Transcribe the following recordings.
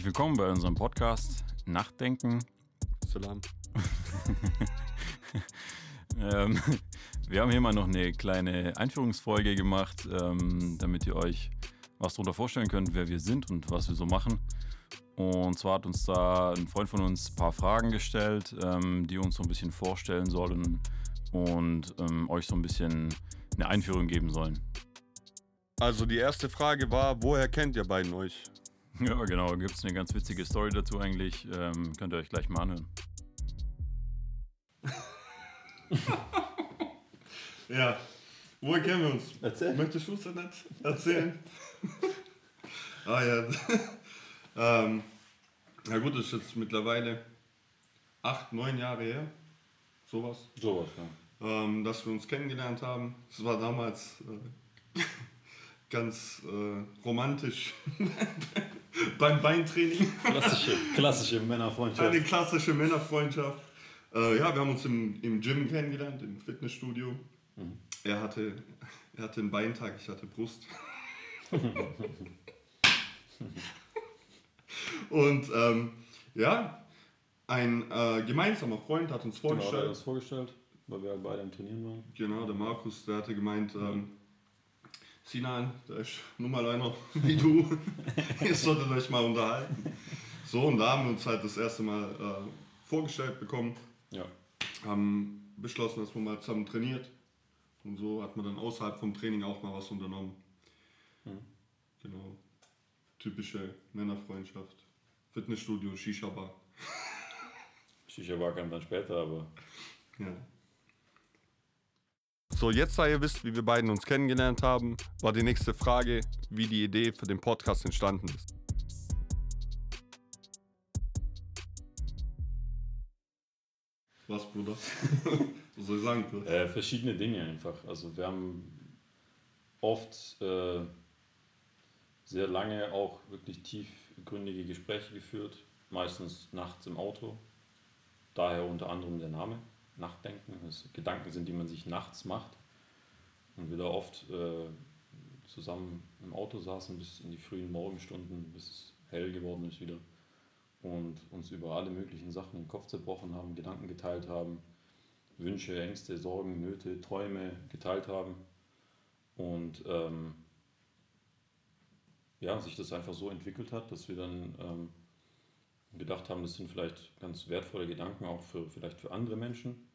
Herzlich willkommen bei unserem Podcast Nachtdenken. Salam. ähm, wir haben hier mal noch eine kleine Einführungsfolge gemacht, ähm, damit ihr euch was darunter vorstellen könnt, wer wir sind und was wir so machen. Und zwar hat uns da ein Freund von uns ein paar Fragen gestellt, ähm, die uns so ein bisschen vorstellen sollen und ähm, euch so ein bisschen eine Einführung geben sollen. Also die erste Frage war, woher kennt ihr beiden euch? Ja, genau. Gibt es eine ganz witzige Story dazu eigentlich. Ähm, könnt ihr euch gleich mal anhören. ja. Woher kennen wir uns? Erzähl. Möchtest du es nicht erzählen? ah ja. ähm, na gut, das ist jetzt mittlerweile acht, neun Jahre her. Sowas. Sowas, ja. Ähm, dass wir uns kennengelernt haben. Es war damals äh, ganz äh, romantisch beim Beintraining. Klassische, klassische Männerfreundschaft. Eine klassische Männerfreundschaft. Äh, ja, wir haben uns im, im Gym kennengelernt, im Fitnessstudio. Mhm. Er, hatte, er hatte einen Beintag, ich hatte Brust. Und ähm, ja, ein äh, gemeinsamer Freund hat uns vorgestellt. Genau, hat uns vorgestellt, weil wir beide im Trainieren waren. Genau, der Markus, der hatte gemeint, ähm, Sinan, der ist nun mal einer wie du. Ihr solltet euch mal unterhalten. So, und da haben wir uns halt das erste Mal äh, vorgestellt bekommen. Ja. Haben beschlossen, dass man mal zusammen trainiert. Und so hat man dann außerhalb vom Training auch mal was unternommen. Mhm. Genau. Typische Männerfreundschaft. Fitnessstudio, Shisha-Bar. Shisha-Bar kam dann später, aber. Ja. So, jetzt da ihr wisst, wie wir beiden uns kennengelernt haben, war die nächste Frage, wie die Idee für den Podcast entstanden ist. Was, Bruder? Was soll ich sagen, Bruder? Äh, verschiedene Dinge einfach. Also wir haben oft äh, sehr lange auch wirklich tiefgründige Gespräche geführt, meistens nachts im Auto. Daher unter anderem der Name. Nachtdenken, das Gedanken sind, die man sich nachts macht. Und wir da oft äh, zusammen im Auto saßen bis in die frühen Morgenstunden, bis es hell geworden ist wieder. Und uns über alle möglichen Sachen den Kopf zerbrochen haben, Gedanken geteilt haben, Wünsche, Ängste, Sorgen, Nöte, Träume geteilt haben. Und ähm, ja, sich das einfach so entwickelt hat, dass wir dann ähm, gedacht haben, das sind vielleicht ganz wertvolle Gedanken auch für vielleicht für andere Menschen.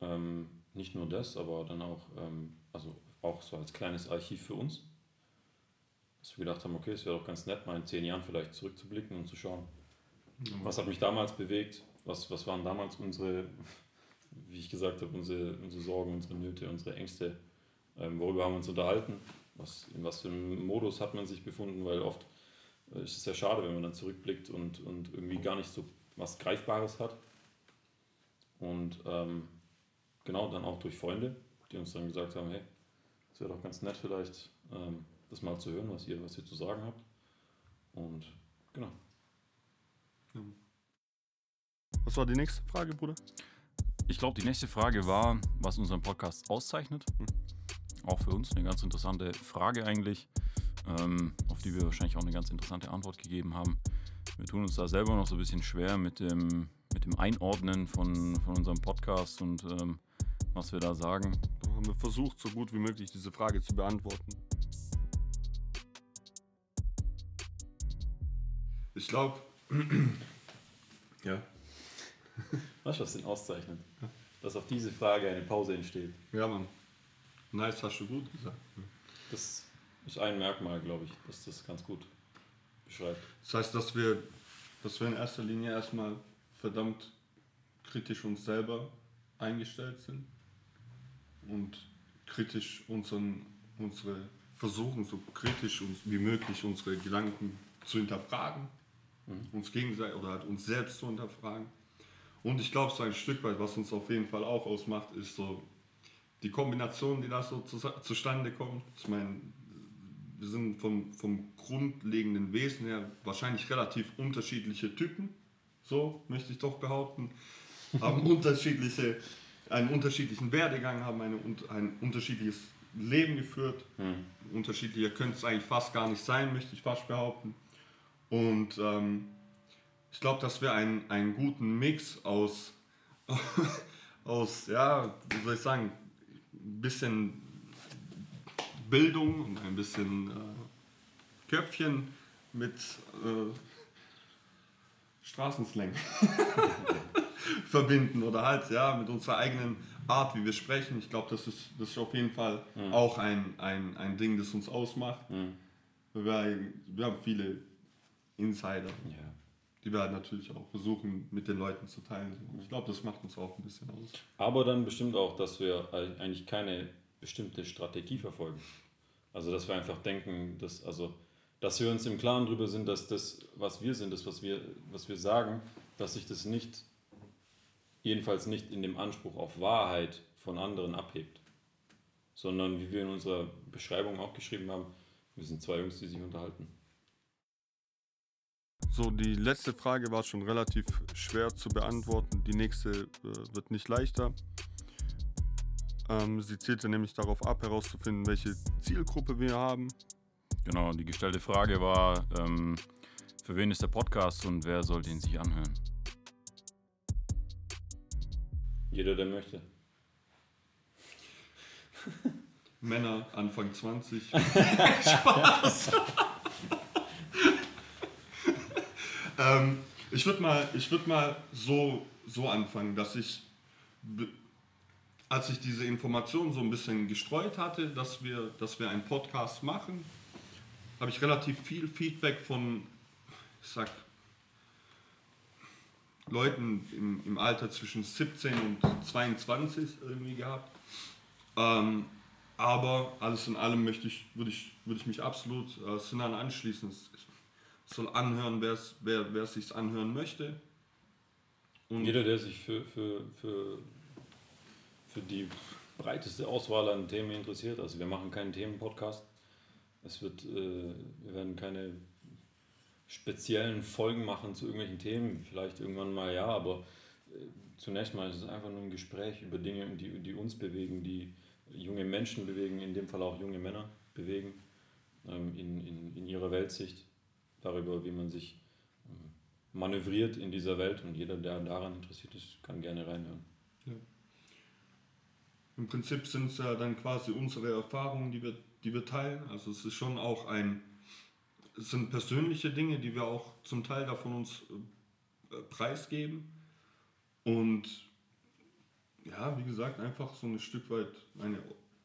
Ähm, nicht nur das, aber dann auch, ähm, also auch so als kleines Archiv für uns. Dass wir gedacht haben, okay, es wäre doch ganz nett, mal in zehn Jahren vielleicht zurückzublicken und zu schauen, mhm. was hat mich damals bewegt, was, was waren damals unsere, wie ich gesagt habe, unsere, unsere Sorgen, unsere Nöte, unsere Ängste, ähm, worüber haben wir uns unterhalten, was, in was für einem Modus hat man sich befunden, weil oft äh, ist es sehr schade, wenn man dann zurückblickt und, und irgendwie gar nicht so was Greifbares hat. Und ähm, genau, dann auch durch Freunde, die uns dann gesagt haben, hey, es wäre doch ganz nett vielleicht, ähm, das mal zu hören, was ihr, was ihr zu sagen habt. Und genau. Was war die nächste Frage, Bruder? Ich glaube, die nächste Frage war, was unseren Podcast auszeichnet. Hm. Auch für uns eine ganz interessante Frage eigentlich, ähm, auf die wir wahrscheinlich auch eine ganz interessante Antwort gegeben haben. Wir tun uns da selber noch so ein bisschen schwer mit dem, mit dem Einordnen von, von unserem Podcast und ähm, was wir da sagen. Da haben wir versucht, so gut wie möglich diese Frage zu beantworten. Ich glaube, ja. Du, was den auszeichnet? Dass auf diese Frage eine Pause entsteht. Ja, Mann. Nice, hast du gut gesagt. Das ist ein Merkmal, glaube ich, dass das ganz gut beschreibt. Das heißt, dass wir, dass wir in erster Linie erstmal verdammt kritisch uns selber eingestellt sind und kritisch unseren, unsere versuchen, so kritisch wie möglich unsere Gedanken zu hinterfragen, mhm. uns gegenseitig oder halt uns selbst zu hinterfragen. Und ich glaube, so ein Stück weit, was uns auf jeden Fall auch ausmacht, ist so die Kombination, die da so zu, zustande kommt. Ich meine, wir sind vom, vom grundlegenden Wesen her wahrscheinlich relativ unterschiedliche Typen, so möchte ich doch behaupten, haben unterschiedliche einen unterschiedlichen Werdegang haben, eine, ein unterschiedliches Leben geführt. Mhm. Unterschiedlicher könnte es eigentlich fast gar nicht sein, möchte ich fast behaupten. Und ähm, ich glaube, dass wir einen, einen guten Mix aus, aus, ja, wie soll ich sagen, ein bisschen Bildung und ein bisschen äh, Köpfchen mit äh, Straßenslang verbinden oder halt ja mit unserer eigenen Art, wie wir sprechen. Ich glaube, das ist, das ist auf jeden Fall mhm. auch ein, ein, ein Ding, das uns ausmacht. Mhm. Wir, wir haben viele Insider. Ja die wir halt natürlich auch versuchen mit den Leuten zu teilen. Ich glaube, das macht uns auch ein bisschen aus. Aber dann bestimmt auch, dass wir eigentlich keine bestimmte Strategie verfolgen. Also dass wir einfach denken, dass, also, dass wir uns im Klaren darüber sind, dass das, was wir sind, das, was wir, was wir sagen, dass sich das nicht, jedenfalls nicht in dem Anspruch auf Wahrheit von anderen abhebt. Sondern wie wir in unserer Beschreibung auch geschrieben haben, wir sind zwei Jungs, die sich unterhalten. So, die letzte Frage war schon relativ schwer zu beantworten. Die nächste äh, wird nicht leichter. Ähm, sie zielte nämlich darauf ab, herauszufinden, welche Zielgruppe wir haben. Genau, die gestellte Frage war, ähm, für wen ist der Podcast und wer soll den sich anhören? Jeder, der möchte. Männer Anfang 20. Spaß. Ähm, ich würde mal, ich würd mal so, so anfangen, dass ich, als ich diese Information so ein bisschen gestreut hatte, dass wir, dass wir einen Podcast machen, habe ich relativ viel Feedback von, ich sag, Leuten im, im Alter zwischen 17 und 22 irgendwie gehabt. Ähm, aber alles in allem möchte ich, würde ich, würde ich mich absolut äh, Sinan anschließen. Es, soll anhören, wer, wer es sich anhören möchte. Und Jeder, der sich für, für, für, für die breiteste Auswahl an Themen interessiert. Also wir machen keinen Themenpodcast. Es wird, äh, wir werden keine speziellen Folgen machen zu irgendwelchen Themen. Vielleicht irgendwann mal ja, aber äh, zunächst mal ist es einfach nur ein Gespräch über Dinge, die, die uns bewegen, die junge Menschen bewegen, in dem Fall auch junge Männer bewegen, ähm, in, in, in ihrer Weltsicht darüber, wie man sich ähm, manövriert in dieser Welt und jeder, der daran interessiert ist, kann gerne reinhören. Ja. Im Prinzip sind es ja dann quasi unsere Erfahrungen, die wir, die wir teilen. Also es ist schon auch ein, es sind persönliche Dinge, die wir auch zum Teil davon uns äh, preisgeben. Und ja, wie gesagt, einfach so ein Stück weit eine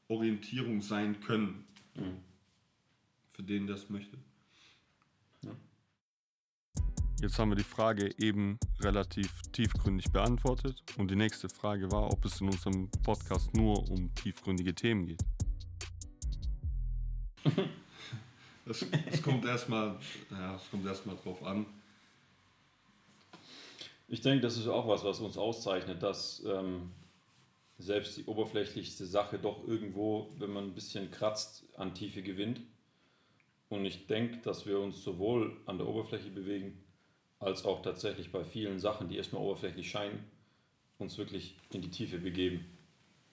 Orientierung sein können. Mhm. Für den, der es möchte. Jetzt haben wir die Frage eben relativ tiefgründig beantwortet und die nächste Frage war, ob es in unserem Podcast nur um tiefgründige Themen geht. Es, das kommt erstmal ja, erst drauf an. Ich denke, das ist auch was, was uns auszeichnet, dass ähm, selbst die oberflächlichste Sache doch irgendwo, wenn man ein bisschen kratzt, an Tiefe gewinnt. Und ich denke, dass wir uns sowohl an der Oberfläche bewegen, als auch tatsächlich bei vielen Sachen, die erstmal oberflächlich scheinen, uns wirklich in die Tiefe begeben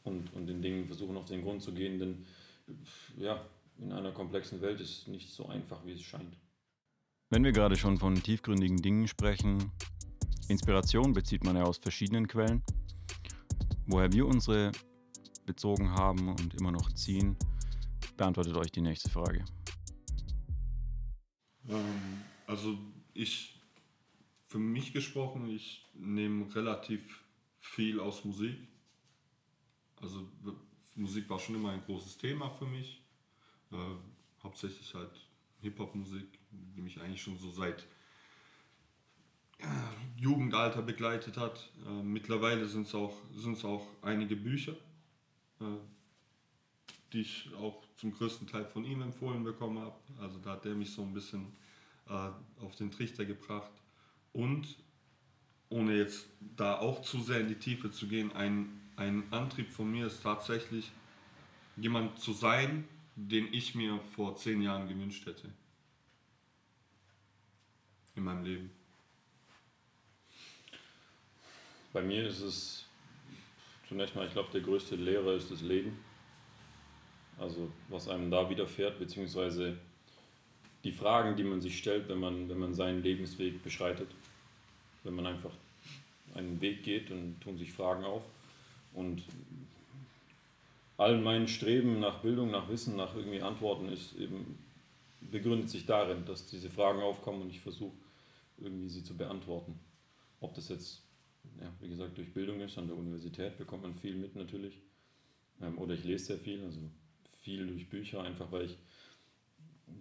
und, und den Dingen versuchen auf den Grund zu gehen, denn ja, in einer komplexen Welt ist es nicht so einfach, wie es scheint. Wenn wir gerade schon von tiefgründigen Dingen sprechen, Inspiration bezieht man ja aus verschiedenen Quellen. Woher wir unsere bezogen haben und immer noch ziehen, beantwortet euch die nächste Frage. Ähm, also ich für mich gesprochen, ich nehme relativ viel aus Musik. Also Musik war schon immer ein großes Thema für mich. Äh, hauptsächlich halt Hip-Hop-Musik, die mich eigentlich schon so seit äh, Jugendalter begleitet hat. Äh, mittlerweile sind es auch, auch einige Bücher, äh, die ich auch zum größten Teil von ihm empfohlen bekommen habe. Also da hat er mich so ein bisschen äh, auf den Trichter gebracht. Und ohne jetzt da auch zu sehr in die Tiefe zu gehen, ein, ein Antrieb von mir ist tatsächlich, jemand zu sein, den ich mir vor zehn Jahren gewünscht hätte. In meinem Leben. Bei mir ist es zunächst mal, ich glaube, der größte Lehrer ist das Leben. Also was einem da widerfährt, beziehungsweise die Fragen, die man sich stellt, wenn man, wenn man seinen Lebensweg beschreitet. Wenn man einfach einen Weg geht und tun sich Fragen auf. Und all mein Streben nach Bildung, nach Wissen, nach irgendwie Antworten ist eben, begründet sich darin, dass diese Fragen aufkommen und ich versuche irgendwie sie zu beantworten. Ob das jetzt, ja, wie gesagt, durch Bildung ist, an der Universität bekommt man viel mit natürlich. Ähm, oder ich lese sehr viel, also viel durch Bücher, einfach weil ich,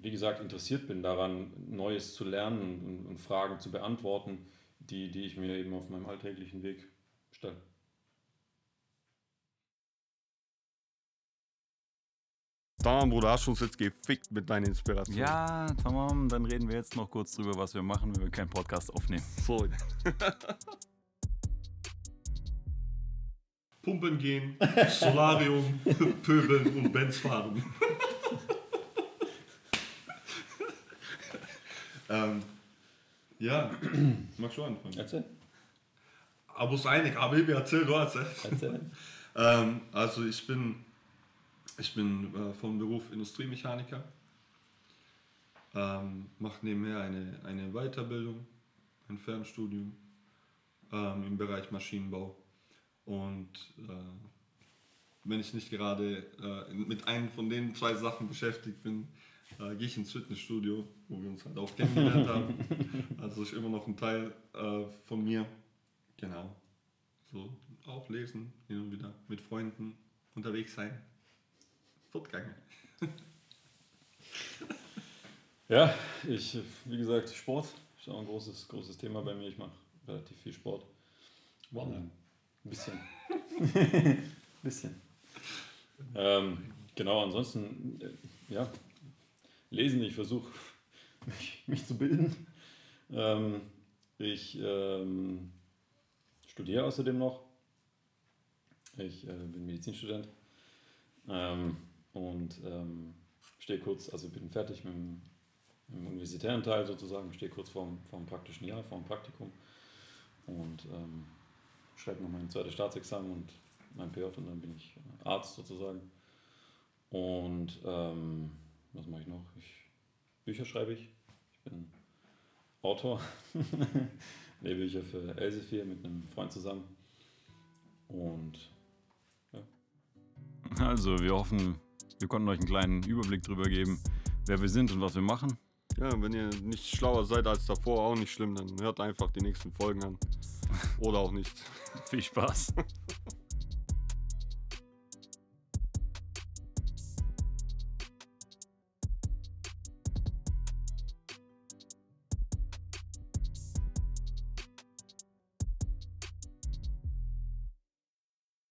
wie gesagt, interessiert bin daran, Neues zu lernen und, und Fragen zu beantworten, die, die ich mir eben auf meinem alltäglichen Weg stelle. Tamam, Bruder, hast du uns jetzt gefickt mit deiner Inspiration. Ja, tamam, dann reden wir jetzt noch kurz drüber, was wir machen, wenn wir keinen Podcast aufnehmen. So. Pumpen gehen, Solarium, Pöbeln und Benz fahren. ähm, ja, magst du anfangen? Erzähl. Aber es einig, aber ich erzähl, du erzähl. Erzähl. Ähm, also ich bin, ich bin äh, vom Beruf Industriemechaniker, ähm, mache nebenher eine, eine Weiterbildung, ein Fernstudium ähm, im Bereich Maschinenbau. Und äh, wenn ich nicht gerade äh, mit einem von den zwei Sachen beschäftigt bin, äh, gehe ich ins Fitnessstudio, wo wir uns halt auch kennengelernt haben. Also ist immer noch ein Teil äh, von mir. Genau. So auch lesen, hin und wieder mit Freunden unterwegs sein. Fortgange. Ja, ich, wie gesagt, Sport ist auch ein großes, großes Thema bei mir. Ich mache relativ viel Sport. Wandern. Ein bisschen. bisschen. Ähm, genau, ansonsten, äh, ja, lesen. Ich versuche, mich, mich zu bilden. Ähm, ich ähm, studiere außerdem noch. Ich äh, bin Medizinstudent ähm, und ähm, stehe kurz, also bin fertig mit dem, mit dem universitären Teil sozusagen, stehe kurz vorm, vorm praktischen Jahr, vorm Praktikum und ähm, schreibe noch mein zweites Staatsexamen und mein PJ und dann bin ich Arzt sozusagen. Und ähm, was mache ich noch? Ich, Bücher schreibe ich. Ich bin Autor. Lehrbücher für Elsevier mit einem Freund zusammen. Und Also, wir hoffen, wir konnten euch einen kleinen Überblick darüber geben, wer wir sind und was wir machen. Ja, wenn ihr nicht schlauer seid als davor, auch nicht schlimm, dann hört einfach die nächsten Folgen an. Oder auch nicht. Viel Spaß.